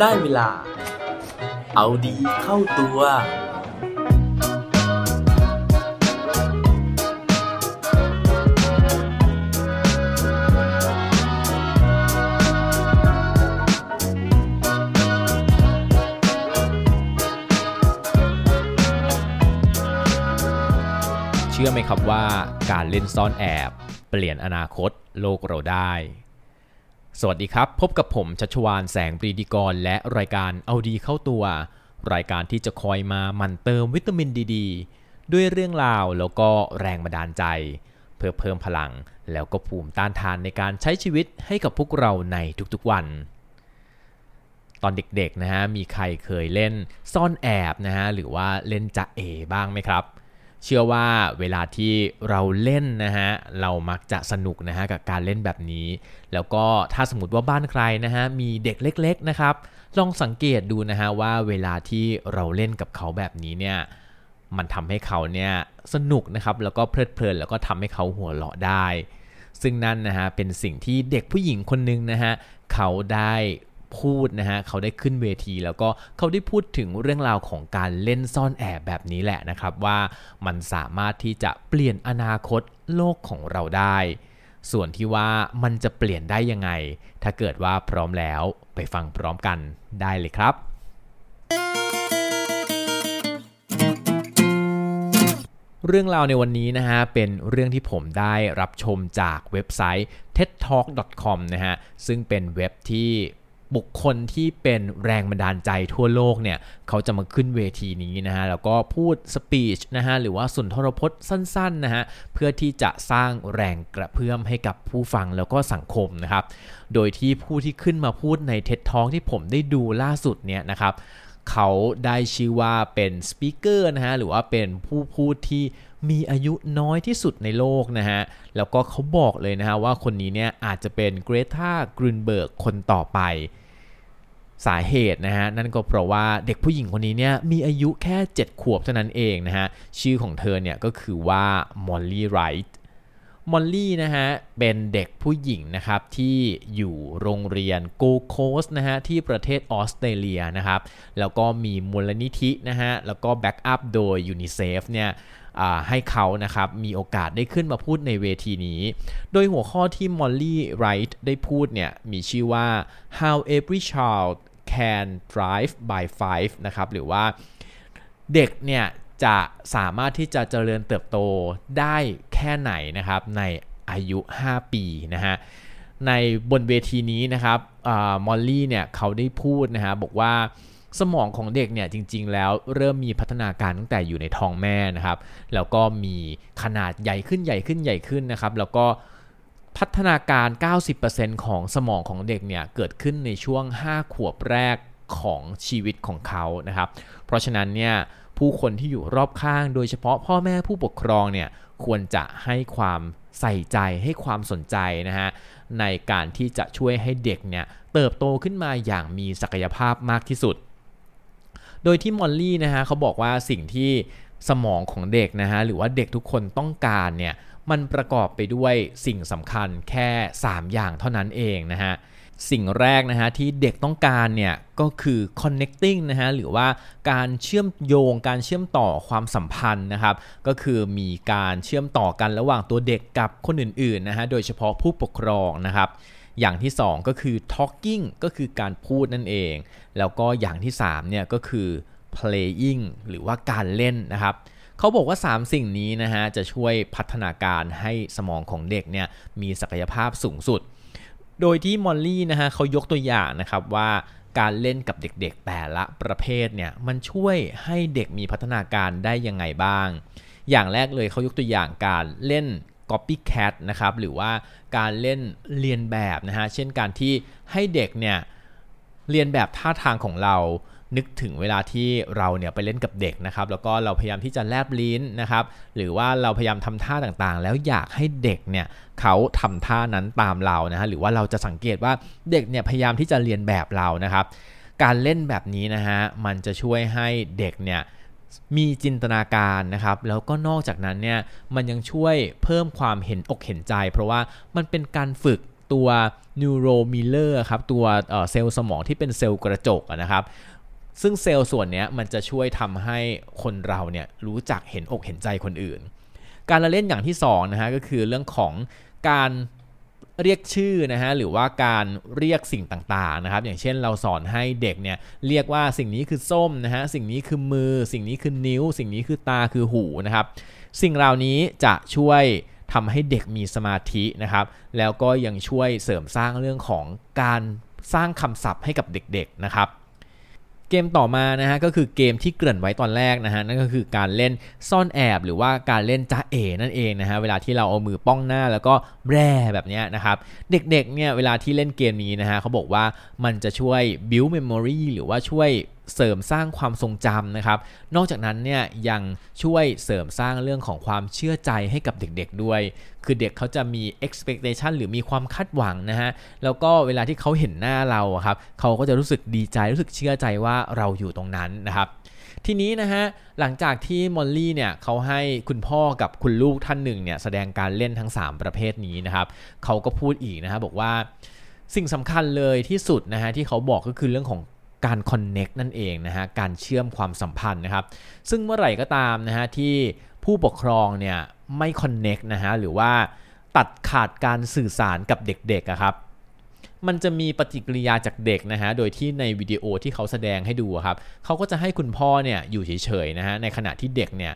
ได้เวลา เอาดีเข้าตัว เชื่อไหมครับว่าการเล่นซ่อนแอบ เปลี่ยนอนาคตโลกเราได้ สวัสดีครับ พบกับผมชัชวานแสงปรีดีกร และรายการเอาดีเข้าตัว รายการที่จะคอยมาหมั่นเติมวิตามินดีดด้วยเรื่องราวแล้วก็แรงบันดาลใจ เพื่อเพิ่มพลังแล้วก็ภูมิต้านทานในการใช้ชีวิตให้กับพวกเราในทุกๆวัน ตอนเด็กๆนะฮะมีใครเคยเล่นซ่อนแอบนะฮะหรือว่าเล่นจะเอบ้างไหมครับ เชื่อว่าเวลาที่เราเล่นนะฮะเรามักจะสนุกนะฮะกับการเล่นแบบนี้ แล้วก็ถ้าสมมติว่าบ้านใครนะฮะมีเด็กเล็ก ๆนะครับ ลองสังเกตดูนะฮะว่าเวลาที่เราเล่นกับเขาแบบนี้เนี่ยมันทำให้เขาเนี่ยสนุกนะครับแล้วก็เพลิดเพลินแล้วก็ทำให้เขาหัวเราะได้ ซึ่งนั่นนะฮะเป็นสิ่งที่เด็กผู้หญิงคนหนึงนะฮะเขาได้ พูดนะฮะเขาได้ขึ้นเวที แล้วก็เขาได้พูดถึงเรื่องราวของการเล่นซ่อนแอบแบบนี้แหละนะครับว่ามันสามารถที่จะเปลี่ยนอนาคตโลกของเราได้ ส่วนที่ว่ามันจะเปลี่ยนได้ยังไง ถ้าเกิดว่าพร้อมแล้วไปฟังพร้อมกันได้เลยครับ เรื่องราวในวันนี้นะฮะเป็นเรื่องที่ผมได้รับชมจากเว็บไซต์ tedtalk.com นะฮะซึ่งเป็นเว็บที่ บุคคลที่เป็นแรงบันดาลใจทั่วโลกเนี่ยเขาจะมาขึ้นเวทีนี้นะฮะแล้วก็พูดสปีชนะฮะหรือว่าสุนทรพจน์สั้นๆนะฮะเพื่อที่จะสร้างแรงกระเพื่อมให้กับผู้ฟังแล้วก็สังคมนะครับโดยที่ผู้ที่ขึ้นมาพูดใน TED Talk ที่ผมได้ดูล่าสุดเนี่ยนะครับเขาได้ชื่อว่าเป็นสปีกเกอร์นะฮะหรือว่าเป็นผู้พูดที่มีอายุน้อยที่สุดในโลกนะฮะ แล้วก็เขาบอกเลยนะฮะว่าคนนี้เนี่ยอาจจะเป็นเกรตา ธันเบิร์กคนต่อไป สาเหตุนะฮะนั่นก็เพราะว่าเด็กผู้หญิงคนนี้เนี่ยมีอายุแค่ 7 ขวบเท่านั้นเองนะฮะชื่อของเธอเนี่ยก็คือว่ามอลลี่ไรท์มอลลี่นะฮะเป็นเด็กผู้หญิงนะครับที่อยู่โรงเรียนโกโคสนะฮะที่ประเทศออสเตรเลียนะครับแล้วก็มีมูลนิธินะฮะแล้วก็ back up โดยยูนิเซฟเนี่ยให้เขานะครับมีโอกาสได้ขึ้นมาพูดในเวทีนี้ โดยหัวข้อที่มอลลี่ไรท์ได้พูดเนี่ยมีชื่อว่า how every child can thrive by five นะครับหรือว่าเด็กเนี่ยจะสามารถที่จะเจริญเติบโตได้แค่ไหนนะครับในอายุ 5 ปีนะฮะในบนเวทีนี้นะครับมอลลี่เนี่ยเขาได้พูดนะฮะบอกว่าสมองของเด็กเนี่ยจริงๆ แล้วเริ่มมีพัฒนาการตั้งแต่อยู่ในท้องแม่นะครับ แล้วก็มีขนาดใหญ่ขึ้นใหญ่ขึ้นใหญ่ขึ้นนะครับ แล้วก็ พัฒนาการ 90%ของสมองของเด็กเนี่ยเกิดขึ้นในช่วง 5 ขวบแรกของชีวิตของเขานะครับ เพราะฉะนั้นเนี่ยผู้คนที่อยู่รอบข้างโดยเฉพาะพ่อแม่ผู้ปกครองเนี่ยควรจะให้ความใส่ใจให้ความสนใจนะฮะในการที่จะช่วยให้เด็กเนี่ยเติบโตขึ้นมาอย่างมีศักยภาพมากที่สุด โดยที่มอลลี่นะฮะเขาบอกว่าสิ่งที่สมองของเด็กนะฮะหรือว่าเด็กทุกคนต้องการเนี่ย มันประกอบไปด้วยสิ่งสำคัญแค่ 3 อย่างเท่านั้นเองนะฮะสิ่งแรกนะฮะที่เด็กต้องการเนี่ยก็คือ connecting นะฮะหรือว่าการเชื่อมโยงการเชื่อมต่อความสัมพันธ์นะครับก็คือมีการเชื่อมต่อกันระหว่างตัวเด็กกับคนอื่นๆนะฮะโดยเฉพาะผู้ปกครองนะครับอย่างที่ 2 ก็คือ talking ก็คือการพูดนั่นเอง แล้วก็อย่างที่3เนี่ยก็คือ playing หรือว่าการเล่นนะครับ เขาบอกว่า 3 สิ่งนี้นะฮะจะช่วยพัฒนาการให้สมองของเด็กเนี่ยมีศักยภาพสูงสุด โดยที่มอลลี่นะฮะเขายกตัวอย่างนะครับว่าการเล่นกับเด็กๆ แต่ละประเภทเนี่ยมันช่วยให้เด็กมีพัฒนาการได้ยังไงบ้าง อย่างแรกเลยเขายกตัวอย่างการเล่น copycat นะครับหรือว่าการเล่นเรียนแบบนะฮะเช่นการที่ให้เด็กเนี่ยเรียนแบบท่าทางของเรา นึกถึงเวลาที่เราเนี่ยไปเล่นกับเด็กนะครับ แล้วก็เราพยายามที่จะแลบลิ้นนะครับ หรือว่าเราพยายามทำท่าต่างๆ แล้วอยากให้เด็กเนี่ยเขาทำท่านั้นตามเรานะฮะหรือว่าเราจะสังเกตว่าเด็กเนี่ยพยายามที่จะเรียนแบบเรานะครับ การเล่นแบบนี้นะฮะมันจะช่วยให้เด็กเนี่ยมีจินตนาการนะครับ แล้วก็นอกจากนั้นเนี่ยมันยังช่วยเพิ่มความเห็นอกเห็นใจ เพราะว่ามันเป็นการฝึกตัว neuromiller ครับตัวเซลล์สมองที่เป็นเซลล์กระจกนะครับ ซึ่งเซลล์ส่วนนี้มันจะช่วยทำให้คนเราเนี่ยรู้จักเห็นอกเห็นใจคนอื่น การละเล่นอย่างที่2นะฮะก็คือเรื่องของการเรียกชื่อนะฮะหรือว่าการเรียกสิ่งต่างๆนะครับ อย่างเช่นเราสอนให้เด็กเนี่ยเรียกว่าสิ่งนี้คือส้มนะฮะสิ่งนี้คือมือ สิ่งนี้คือนิ้ว สิ่งนี้คือตาคือหูนะครับ สิ่งเหล่านี้จะช่วยทำให้เด็กมีสมาธินะครับ แล้วก็ยังช่วยเสริมสร้างเรื่องของการสร้างคำศัพท์ให้กับเด็กๆนะครับ เกมต่อมานะฮะก็คือเกมที่เกริ่นไว้ตอนแรกนะฮะนั่นก็คือการเล่นซ่อนแอบ หรือว่าการเล่นจ้าเอนั่นเองนะฮะเวลาที่เราเอามือป้องหน้าแล้วก็แร่แบบนี้นะครับเด็กๆเนี่ยเวลาที่เล่นเกมนี้นะฮะเขาบอกว่ามันจะช่วย build memory หรือว่าช่วย เสริมสร้างความทรงจำนะครับ นอกจากนั้นเนี่ยยังช่วยเสริมสร้างเรื่องของความเชื่อใจให้กับเด็กๆด้วย คือเด็กเขาจะมี expectation หรือมีความคาดหวังนะฮะ แล้วก็เวลาที่เขาเห็นหน้าเราครับ เขาก็จะรู้สึกดีใจรู้สึกเชื่อใจว่าเราอยู่ตรงนั้นนะครับทีนี้นะฮะหลังจากที่มอลลี่เนี่ยเขาให้คุณพ่อกับคุณลูกท่านหนึ่งเนี่ยแสดงการเล่นทั้ง 3 ประเภทนี้นะครับเขาก็พูดอีกนะฮะบอกว่าสิ่งสำคัญเลยที่สุดนะฮะที่เขาบอกก็คือเรื่องของ การคอนเน็กนั่นเองนะฮะการเชื่อมความสัมพันธ์นะครับ ซึ่งเมื่อไหร่ก็ตามนะฮะที่ผู้ปกครองเนี่ยไม่คอนเน็กนะฮะหรือว่าตัดขาดการสื่อสารกับเด็กๆครับมันจะมีปฏิกิริยาจากเด็กนะฮะ โดยที่ในวิดีโอที่เขาแสดงให้ดูครับ เขาก็จะให้คุณพ่อเนี่ยอยู่เฉยๆนะฮะ ในขณะที่เด็กเนี่ย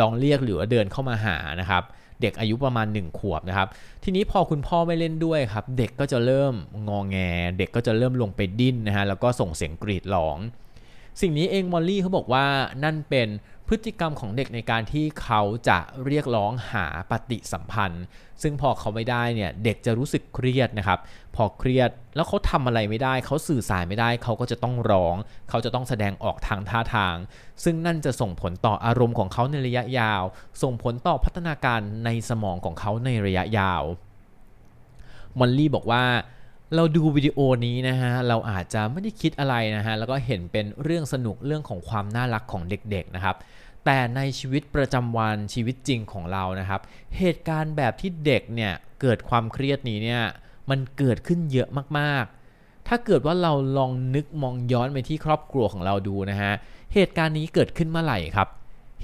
ลองเรียกหรือว่าเดินเข้ามาหานะครับ เด็กอายุประมาณ 1 ขวบนะครับ ทีนี้พอคุณพ่อไม่เล่นด้วยครับ เด็กก็จะเริ่มงองแง เด็กก็จะเริ่มลงไปดิ้นนะฮะแล้วก็ส่งเสียงกรีดร้อง สิ่งนี้เองมอลลี่เขาบอกว่านั่นเป็นพฤติกรรมของเด็กในการที่เขาจะเรียกร้องหาปฏิสัมพันธ์ ซึ่งพอเขาไม่ได้เนี่ยเด็กจะรู้สึกเครียดนะครับ พอเครียดแล้วเขาทำอะไรไม่ได้ เขาสื่อสารไม่ได้ เขาก็จะต้องร้อง เขาจะต้องแสดงออกทางท่าทาง ซึ่งนั่นจะส่งผลต่ออารมณ์ของเขาในระยะยาว ส่งผลต่อพัฒนาการในสมองของเขาในระยะยาวมอลลี่บอกว่า เราดูวิดีโอนี้นะฮะเราอาจจะไม่ได้คิดอะไรนะฮะแล้วก็เห็นเป็นเรื่องสนุกเรื่องของความน่ารักของเด็กๆนะครับแต่ในชีวิตประจำวันชีวิตจริงของเรานะครับ เหตุการณ์แบบที่เด็กเนี่ยเกิดความเครียดนี้เนี่ยมันเกิดขึ้นเยอะมากๆ ถ้าเกิดว่าเราลองนึกมองย้อนไปที่ครอบครัวของเราดูนะฮะเหตุการณ์นี้เกิดขึ้นเมื่อไหร่ครับ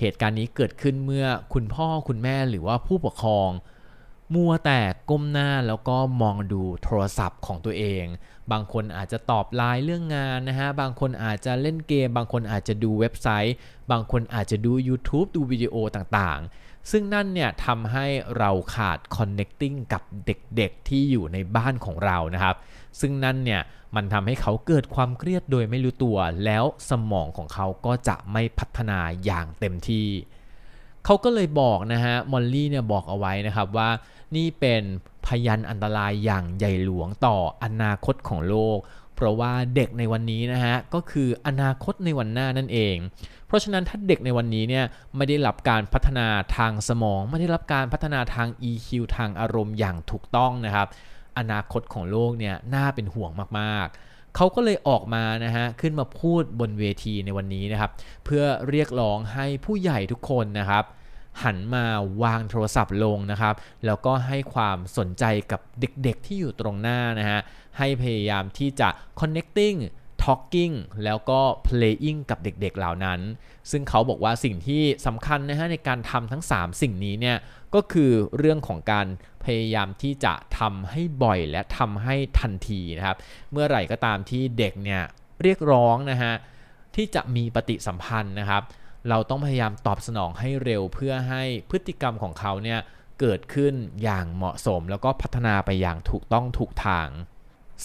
เหตุการณ์นี้เกิดขึ้นเมื่อคุณพ่อคุณแม่หรือว่าผู้ปกครอง มัวแต่ก้มหน้าแล้วก็มองดูโทรศัพท์ของตัวเอง บางคนอาจจะตอบไลน์เรื่องงานนะฮะ บางคนอาจจะเล่นเกม บางคนอาจจะดูเว็บไซต์ บางคนอาจจะดู YouTube ดูวิดีโอต่างๆ ซึ่งนั่นเนี่ยทำให้เราขาด connecting กับเด็กๆที่อยู่ในบ้านของเรานะครับ ซึ่งนั่นเนี่ยมันทำให้เขาเกิดความเครียดโดยไม่รู้ตัว แล้วสมองของเขาก็จะไม่พัฒนาอย่างเต็มที่ เขาก็เลยบอกนะฮะมอลลี่เนี่ยบอกเอาไว้นะครับว่านี่เป็นพยันอันตรายอย่างใหญ่หลวงต่ออนาคตของโลก เพราะว่าเด็กในวันนี้นะฮะก็คืออนาคตในวันหน้านั่นเอง เพราะฉะนั้นถ้าเด็กในวันนี้เนี่ยไม่ได้รับการพัฒนาทางสมอง ไม่ได้รับการพัฒนาทาง EQ ทางอารมณ์อย่างถูกต้องนะครับ อนาคตของโลกเนี่ยน่าเป็นห่วงมากๆเขาก็เลยออกมานะฮะขึ้นมาพูดบนเวทีในวันนี้นะครับ เพื่อเรียกร้องให้ผู้ใหญ่ทุกคนนะครับ หันมาวางโทรศัพท์ลงนะครับ แล้วก็ให้ความสนใจกับเด็กๆที่อยู่ตรงหน้านะฮะ ให้พยายามที่จะ connecting talking แล้วก็ playing กับเด็กๆเหล่านั้น ซึ่งเขาบอกว่าสิ่งที่สำคัญนะฮะในการทำทั้ง 3 สิ่งนี้เนี่ย ก็คือเรื่องของการพยายามที่จะทำให้บ่อยและทำให้ทันทีนะครับ เมื่อไหร่ก็ตามที่เด็กเนี่ยเรียกร้องนะฮะที่จะมีปฏิสัมพันธ์นะครับ เราต้องพยายามตอบสนองให้เร็วเพื่อให้พฤติกรรมของเขาเนี่ยเกิดขึ้นอย่างเหมาะสม แล้วก็พัฒนาไปอย่างถูกต้องถูกทาง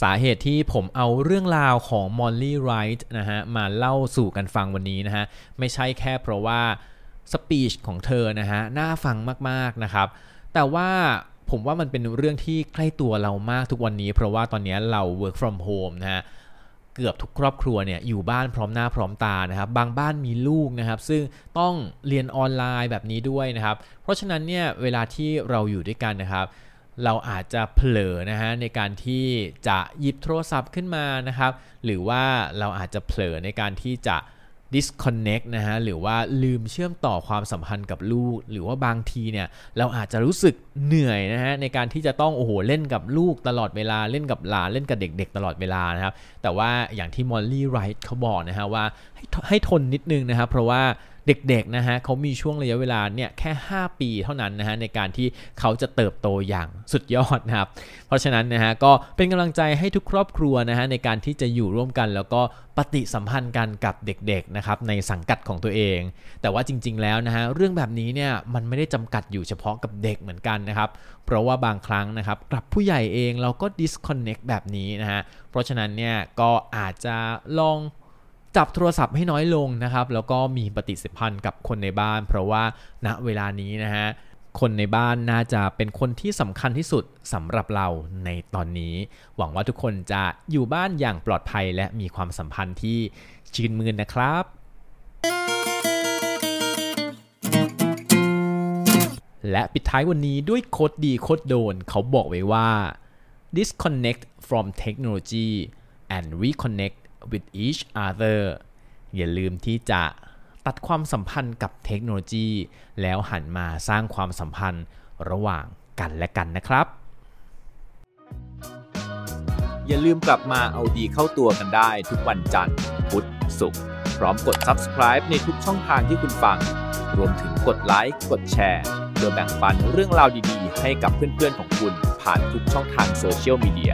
สาเหตุที่ผมเอาเรื่องราวของมอลลี่ไรท์นะฮะมาเล่าสู่กันฟังวันนี้นะฮะไม่ใช่แค่เพราะว่าสปีชของเธอนะฮะน่าฟังมากๆนะครับ แต่ว่าผมว่ามันเป็นเรื่องที่ใกล้ตัวเรามากทุกวันนี้ เพราะว่าตอนนี้เรา work from home นะฮะ เกือบทุกครอบครัวเนี่ยอยู่บ้านพร้อมหน้าพร้อมตานะครับ บางบ้านมีลูกนะครับ ซึ่งต้องเรียนออนไลน์แบบนี้ด้วยนะครับ เพราะฉะนั้นเนี่ยเวลาที่เราอยู่ด้วยกันนะครับ เราอาจจะเผลอนะฮะในการที่จะหยิบโทรศัพท์ขึ้นมานะครับ หรือว่าเราอาจจะเผลอในการที่จะ disconnect นะฮะหรือว่าลืมเชื่อมต่อความสัมพันธ์กับลูก หรือว่าบางทีเนี่ยเราอาจจะรู้สึกเหนื่อยนะฮะในการที่จะต้องโอ้โหเล่นกับลูกตลอดเวลาเล่นกับหลานเล่นกับเด็ก ๆ ตลอดเวลานะครับแต่ว่าอย่างที่มอลลี่ไรท์เขาบอกนะฮะว่าให้ให้ทนนิดนึงนะครับเพราะว่า เด็กๆนะฮะเขามีช่วงระยะเวลาเนี่ยแค่ 5 ปีเท่านั้นนะฮะในการที่เขาจะเติบโตอย่างสุดยอดนะครับ เพราะฉะนั้นนะฮะก็เป็นกำลังใจให้ทุกครอบครัวนะฮะในการที่จะอยู่ร่วมกัน แล้วก็ปฏิสัมพันธ์กันกับเด็กๆนะครับในสังกัดของตัวเอง แต่ว่าจริง ๆ แล้วนะฮะเรื่องแบบนี้เนี่ยมันไม่ได้จำกัดอยู่เฉพาะกับเด็กเหมือนกันนะครับ เพราะว่าบางครั้งนะครับกับผู้ใหญ่เองเราก็ disconnect แบบนี้นะฮะเพราะฉะนั้นเนี่ยก็อาจจะลอง จับโทรศัพท์ให้น้อยลงนะครับ แล้วก็มีปฏิสัมพันธ์กับคนในบ้าน เพราะว่าณเวลานี้นะฮะคนในบ้านน่าจะเป็นคนที่สำคัญที่สุดสำหรับเราในตอนนี้ หวังว่าทุกคนจะอยู่บ้านอย่างปลอดภัยและมีความสัมพันธ์ที่ชื่นมืนนะครับ และปิดท้ายวันนี้ด้วยโคดดีโคดโดน เขาบอกไว้ว่า disconnect from technology and reconnect with each other อย่าลืมที่จะตัดความสัมพันธ์กับเทคโนโลยี แล้วหันมาสร้างความสัมพันธ์ระหว่างกันและกันนะครับ อย่าลืมกลับมาเอาดีเข้าตัวกันได้ทุกวันจันทร์ พุธ ศุกร์ พร้อมกด subscribe ในทุกช่องทางที่คุณฟัง รวมถึงกดไลค์ กดแชร์โดยแบ่งปันเรื่องราวดีๆ ให้กับเพื่อนๆของคุณผ่านทุกช่องทางโซเชียลมีเดีย